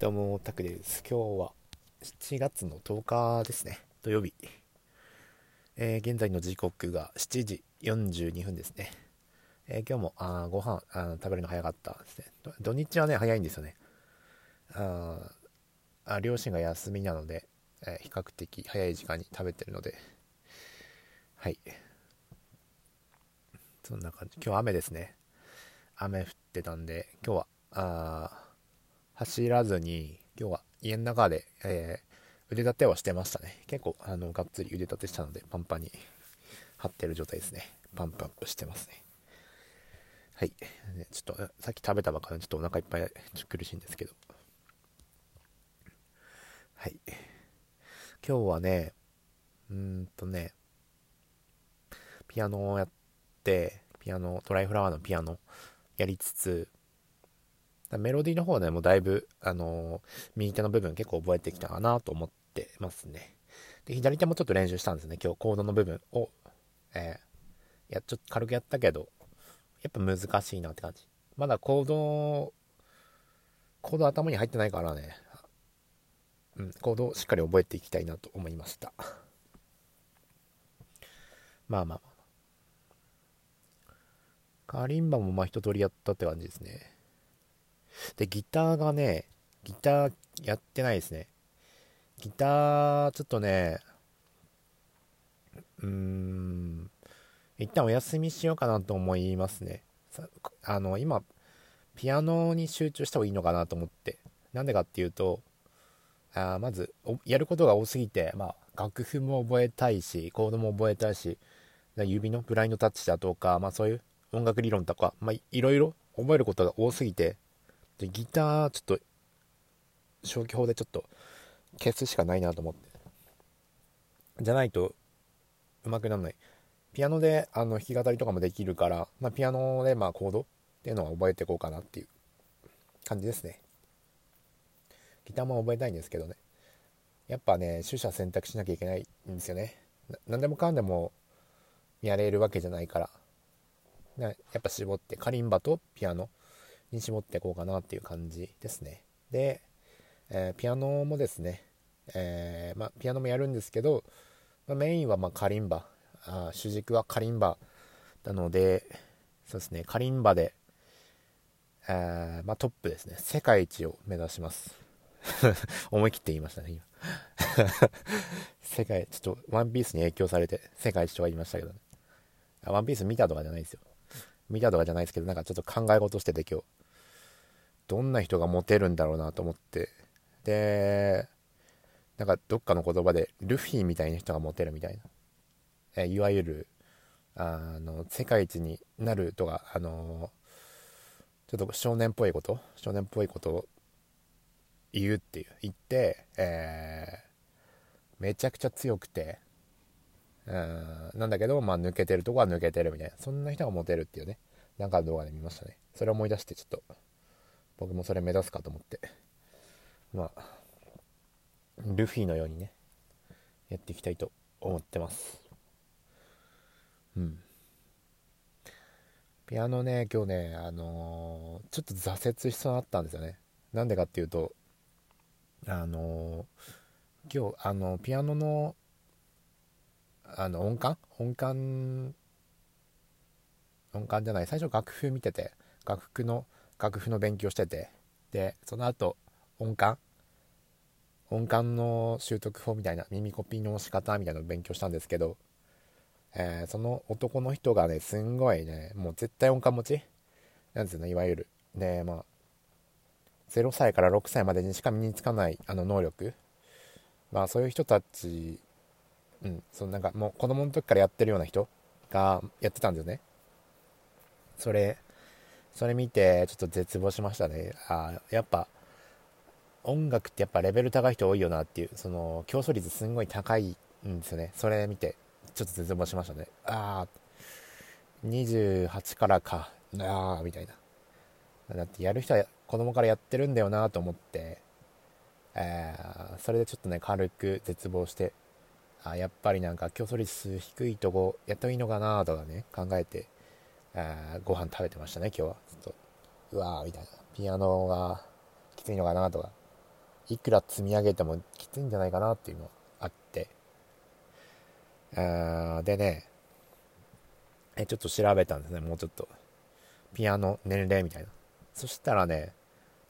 どうも、タクです。今日は7月の10日ですね。土曜日。えー、現在の時刻が7時42分ですね。えー、今日もあご飯あ食べるの早かったですね。土日はね、早いんですよね。ああ両親が休みなので、えー、比較的早い時間に食べてるので、はい。そんな感じ。今日雨ですね。雨降ってたんで、今日は、あ走らずに、今日は家の中で、えー、腕立てはしてましたね。結構、あの、がっつり腕立てしたので、パンパンに張ってる状態ですね。パンプアップしてますね。はい。ちょっと、さっき食べたばっかりちょっとお腹いっぱい、ちょっと苦しいんですけど。はい。今日はね、うーんとね、ピアノをやって、ピアノ、ドライフラワーのピアノやりつつ、メロディーの方はね、もうだいぶ、あのー、右手の部分結構覚えてきたかなと思ってますね。で、左手もちょっと練習したんですね。今日コードの部分を、えー、や、ちょっと軽くやったけど、やっぱ難しいなって感じ。まだコード、コード頭に入ってないからね、うん、コードをしっかり覚えていきたいなと思いました。まあまあまあ。カリンバもまあ一通りやったって感じですね。で、ギターがね、ギターやってないですね。ギター、ちょっとね、うーん、一旦お休みしようかなと思いますね。あの、今、ピアノに集中した方がいいのかなと思って。なんでかっていうと、あまず、やることが多すぎて、まあ、楽譜も覚えたいし、コードも覚えたいし、指のブラインドタッチだとか、まあそういう音楽理論とか、まあいろいろ覚えることが多すぎて、で、ギター、ちょっと、消去法でちょっと、消すしかないなと思って。じゃないと、うまくならない。ピアノで、あの、弾き語りとかもできるから、まあ、ピアノで、まあ、コードっていうのは覚えていこうかなっていう感じですね。ギターも覚えたいんですけどね。やっぱね、取捨選択しなきゃいけないんですよね。何でもかんでもやれるわけじゃないから。やっぱ絞って、カリンバとピアノに絞っていこうかなっていう感じですね。で、えー、ピアノもですね、えー、まあ、ピアノもやるんですけど、まあ、メインはまカリンバあ、主軸はカリンバなので、そうですね、カリンバで、えー、まあ、トップですね、世界一を目指します。思い切って言いましたね、今。世界、ちょっとワンピースに影響されて世界一とは言いましたけどね。ワンピース見たとかじゃないですよ。見たとかじゃないですけど、なんかちょっと考え事してて今日。どんな人がモテるんだろうなと思って。で、なんかどっかの言葉で、ルフィみたいな人がモテるみたいな。えいわゆる、あの、世界一になるとか、あの、ちょっと少年っぽいこと、少年っぽいことを言うっていう、言って、えー、めちゃくちゃ強くて、うん、なんだけど、まあ抜けてるとこは抜けてるみたいな。そんな人がモテるっていうね。なんか動画で見ましたね。それを思い出してちょっと、僕もそれ目指すかと思って。まあ、ルフィのようにね、やっていきたいと思ってます。うん。ピアノね、今日ね、あのー、ちょっと挫折しそうになったんですよね。なんでかっていうと、あのー、今日、あの、ピアノのあの音感？音感？音感じゃない。最初楽譜見てて楽譜の楽譜の勉強しててでその後音感？音感の習得法みたいな耳コピーの仕方みたいなのを勉強したんですけど、えー、その男の人がねすんごいねもう絶対音感持ち？なんですよねいわゆる。でまあ0歳から6歳までにしか身につかないあの能力？まあそういう人たちうん、そのなんかもう子供の時からやってるような人がやってたんですよね。それ、それ見てちょっと絶望しましたね。あやっぱ音楽ってやっぱレベル高い人多いよなっていう、その競争率すんごい高いんですよね。それ見てちょっと絶望しましたね。ああ、28からか、ああ、みたいな。だってやる人は子供からやってるんだよなと思って、えー、それでちょっとね、軽く絶望してあやっぱりなんか競争率低いとこやったらいいのかなとかね考えてあご飯食べてましたね今日は。ちょっとうわーみたいな。ピアノがきついのかなとか。いくら積み上げてもきついんじゃないかなっていうのがあって。あでねえちょっと調べたんですねもうちょっと。ピアノ年齢みたいな。そしたらね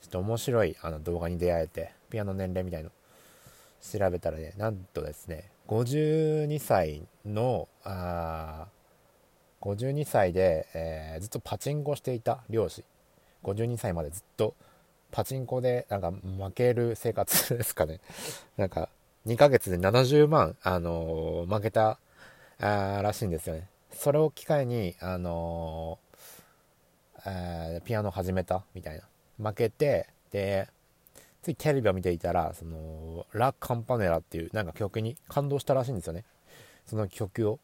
ちょっと面白いあの動画に出会えてピアノ年齢みたいの調べたらねなんとですね52歳のあ52歳で、えー、ずっとパチンコしていた漁師。52歳までずっとパチンコでなんか負ける生活ですかね。なんか2ヶ月で70万、あのー、負けたあらしいんですよね。それを機会に、あのー、ピアノ始めたみたいな。負けてでついテレビを見ていたらそのラ・カンパネラっていうなんか曲に感動したらしいんですよね。その曲を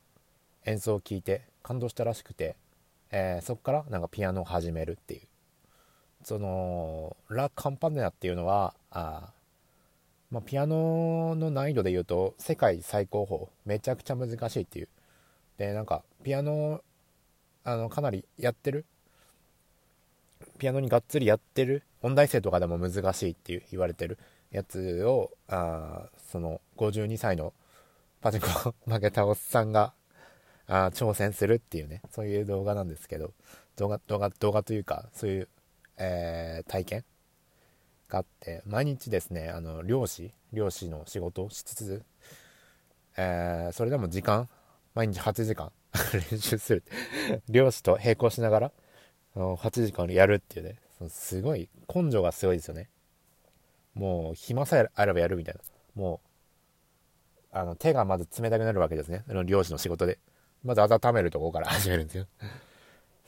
演奏を聴いて感動したらしくて、えー、そこからなんかピアノを始めるっていう。そのラ・カンパネラっていうのはあ、まあ、ピアノの難易度で言うと世界最高峰めちゃくちゃ難しいっていう。でなんかピアノあのかなりやってる。ピアノにがっつりやってる音大生とかでも難しいって言われてるやつをあその52歳のパチンコ負けたおっさんがあ挑戦するっていうねそういう動画なんですけど動画動画動画というかそういう、えー、体験があって毎日ですねあの漁師漁師の仕事をしつつ、えー、それでも時間毎日8時間 練習する 漁師と並行しながら8時間やるっていうね。すごい根性がすごいですよね。もう暇さえあればやるみたいな。もうあの手がまず冷たくなるわけですね。漁師の仕事で。まず温めるとこから始めるんですよ。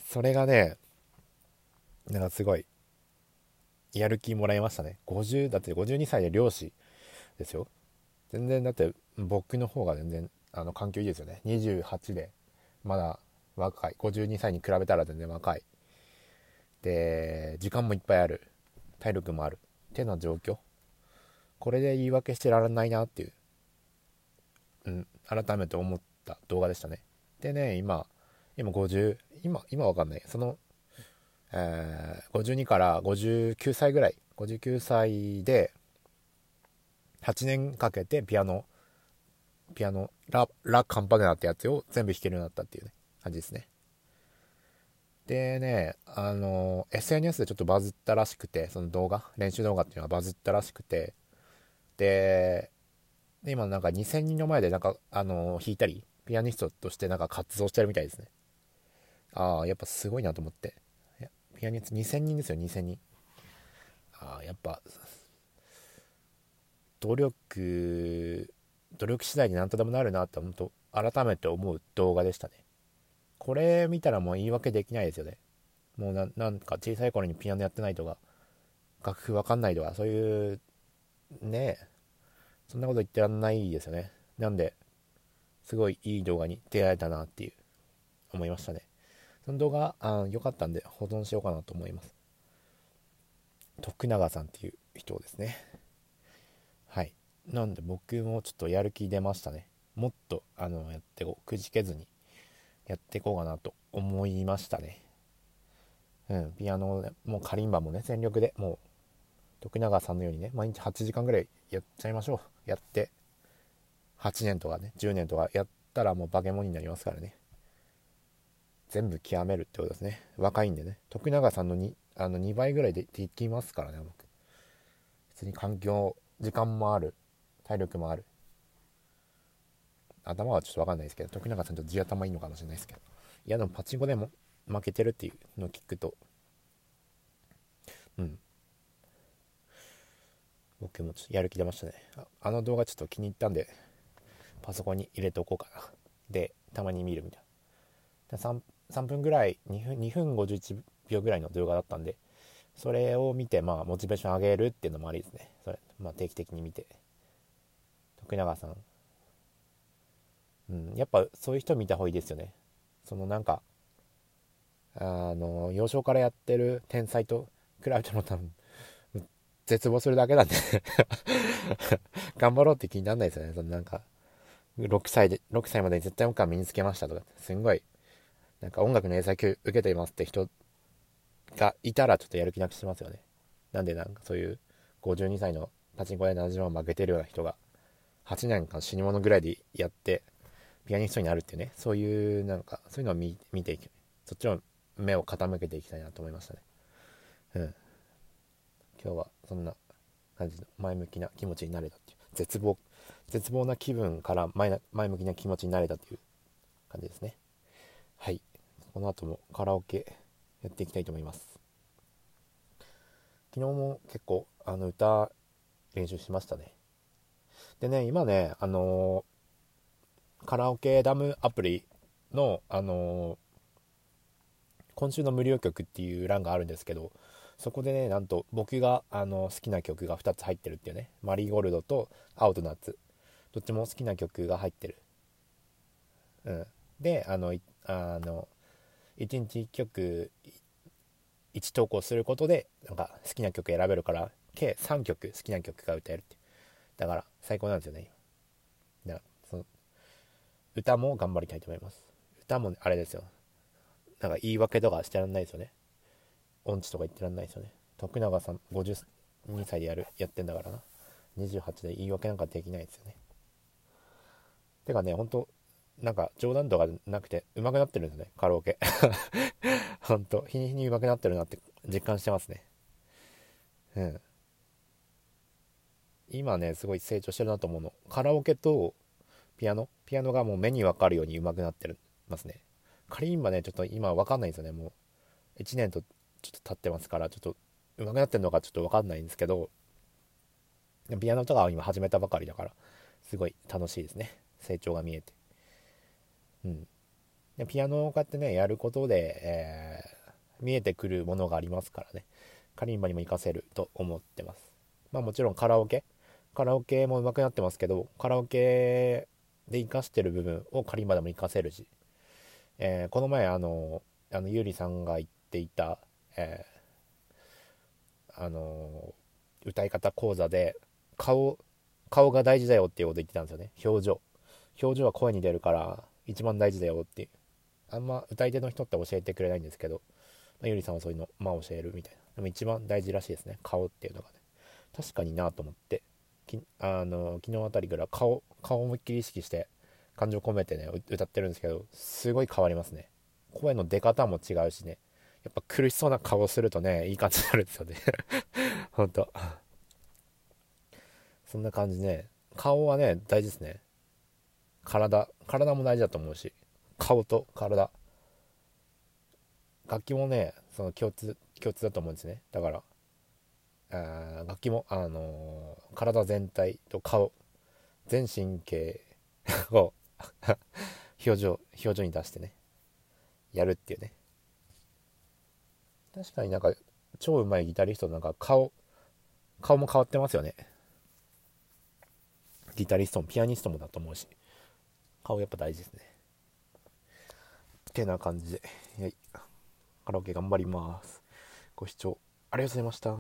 それがねなんかすごいやる気もらいましたね。50だって52歳で漁師ですよ。全然だって僕の方が全然あの環境いいですよね。28でまだ若い。52歳に比べたら全然若い。で時間もいっぱいある。体力もある。ってな状況。これで言い訳してられないなっていう、うん、改めて思った動画でしたね。でね今今50今今わかんない。その、えー、52から59歳ぐらい。59歳で8年かけてピアノピアノララ・カンパネラってやつを全部弾けるようになったっていうね感じですね。でね、あの、SNS でちょっとバズったらしくて、その動画、練習動画っていうのがバズったらしくて、で、で今なんか2000人の前でなんか、あの、弾いたり、ピアニストとしてなんか活動してるみたいですね。ああ、やっぱすごいなと思って。ピアニスト2000人ですよ、2000人。ああ、やっぱ、努力、努力次第になんとでもなるなって、本当改めて思う動画でしたね。これ見たらもう言い訳できないですよね。もうなんか小さい頃にピアノやってないとか、楽譜わかんないとか、そういう、ねそんなこと言ってらんないですよね。なんで、すごいいい動画に出会えたなっていう、思いましたね。その動画、あ良かったんで保存しようかなと思います。徳永さんっていう人ですね。はい。なんで僕もちょっとやる気出ましたね。もっと、あの、やってこう、くじけずにやっていこうかなと思いましたね。うん、ピアノ、もうカリンバもね、全力でもう、徳永さんのようにね、毎日8時間ぐらいやっちゃいましょう。やって、8年とかね、10年とかやったらもう化け物になりますからね。全部極めるってことですね。若いんでね。徳永さんの 2, あの2倍ぐらいでできますからね、僕。普通に環境、時間もある、体力もある。頭はちょっとわかんないですけど、徳永さんちょっと地頭いいのかもしれないですけど。いや、でもパチンコでも負けてるっていうのを聞くと、うん。僕もちょっとやる気出ましたね。あの動画ちょっと気に入ったんで、パソコンに入れておこうかな。で、たまに見るみたいな。3, 3分ぐらい2分、2分51秒ぐらいの動画だったんで、それを見て、まあ、モチベーション上げるっていうのもありですね。それ、まあ、定期的に見て。徳永さん、うん、やっぱそういう人見た方がいいですよね。そのなんかあの幼少からやってる天才と比べても多分絶望するだけなんで。頑張ろうって気にならないですよね。そのなんか6歳で6歳までに絶対音感身につけましたとかすんごいなんか音楽の英才教育受けていますって人がいたらちょっとやる気なくしますよね。なんでなんかそういう52歳のパチンコで70万負けてるような人が8年間死に物ぐらいでやってピアニストになるっていうねそういうなんかそういうのを見ていくそっちの目を傾けていきたいなと思いましたね。うん。今日はそんな感じの前向きな気持ちになれたっていう絶望絶望な気分から前前向きな気持ちになれたという感じですね。はい。この後もカラオケやっていきたいと思います。昨日も結構あの歌練習しましたね。でね今ねあのー、カラオケダムアプリのあの、今週の無料曲っていう欄があるんですけどそこでねなんと僕があの好きな曲が2つ入ってるっていうね。マリーゴールドとアウトナッツどっちも好きな曲が入ってる。うん。であのあの1日1曲1投稿することでなんか好きな曲選べるから計3曲好きな曲が歌えるってだから最高なんですよね歌も頑張りたいと思います。歌もあれですよ。なんか言い訳とかしてらんないですよね。音痴とか言ってらんないですよね。徳永さん52歳でやるやってんだからな。28で言い訳なんかできないですよね。てかねほんとなんか冗談とかなくて上手くなってるんですね。カラオケ。ほんと日に日に上手くなってるなって実感してますね。うん。今ねすごい成長してるなと思うの。カラオケとピアノ？ピアノがもう目に分かるように上手くなってますね。カリンバねちょっと今分かんないんですよね。もう1年とちょっと経ってますからちょっと上手くなってるのかちょっと分かんないんですけどピアノとかは今始めたばかりだからすごい楽しいですね。成長が見えて。うん。でピアノをこうやってねやることで、えー、見えてくるものがありますからね。カリンバにも活かせると思ってます。まあもちろんカラオケ？カラオケも上手くなってますけどカラオケで活かしてる部分をカリンバでも活かせるし、えー、この前あのあのゆりさんが言っていた、えー、あの歌い方講座で顔顔が大事だよっていうこと言ってたんですよね。表情。表情は声に出るから一番大事だよっていう。あんま歌い手の人って教えてくれないんですけど、まあ、ゆりさんはそういうのまあ教えるみたいな。でも一番大事らしいですね。顔っていうのがね。確かになと思って。あの昨日あたりぐら顔顔思いっきり意識して感情込めてね歌ってるんですけどすごい変わりますね。声の出方も違うしね。やっぱ苦しそうな顔するとねいい感じになるんですよね。ほんとそんな感じね顔はね大事ですね。体体も大事だと思うし顔と体。楽器もねその共通共通だと思うんですね。だからあ楽器も、あのー、体全体と顔。全神経 を 表情表情に出してね。やるっていうね。確かになんか超うまいギタリストなんか顔顔も変わってますよね。ギタリストもピアニストもだと思うし。顔やっぱ大事ですね。ってな感じで、カラオケ頑張ります。ご視聴ありがとうございました。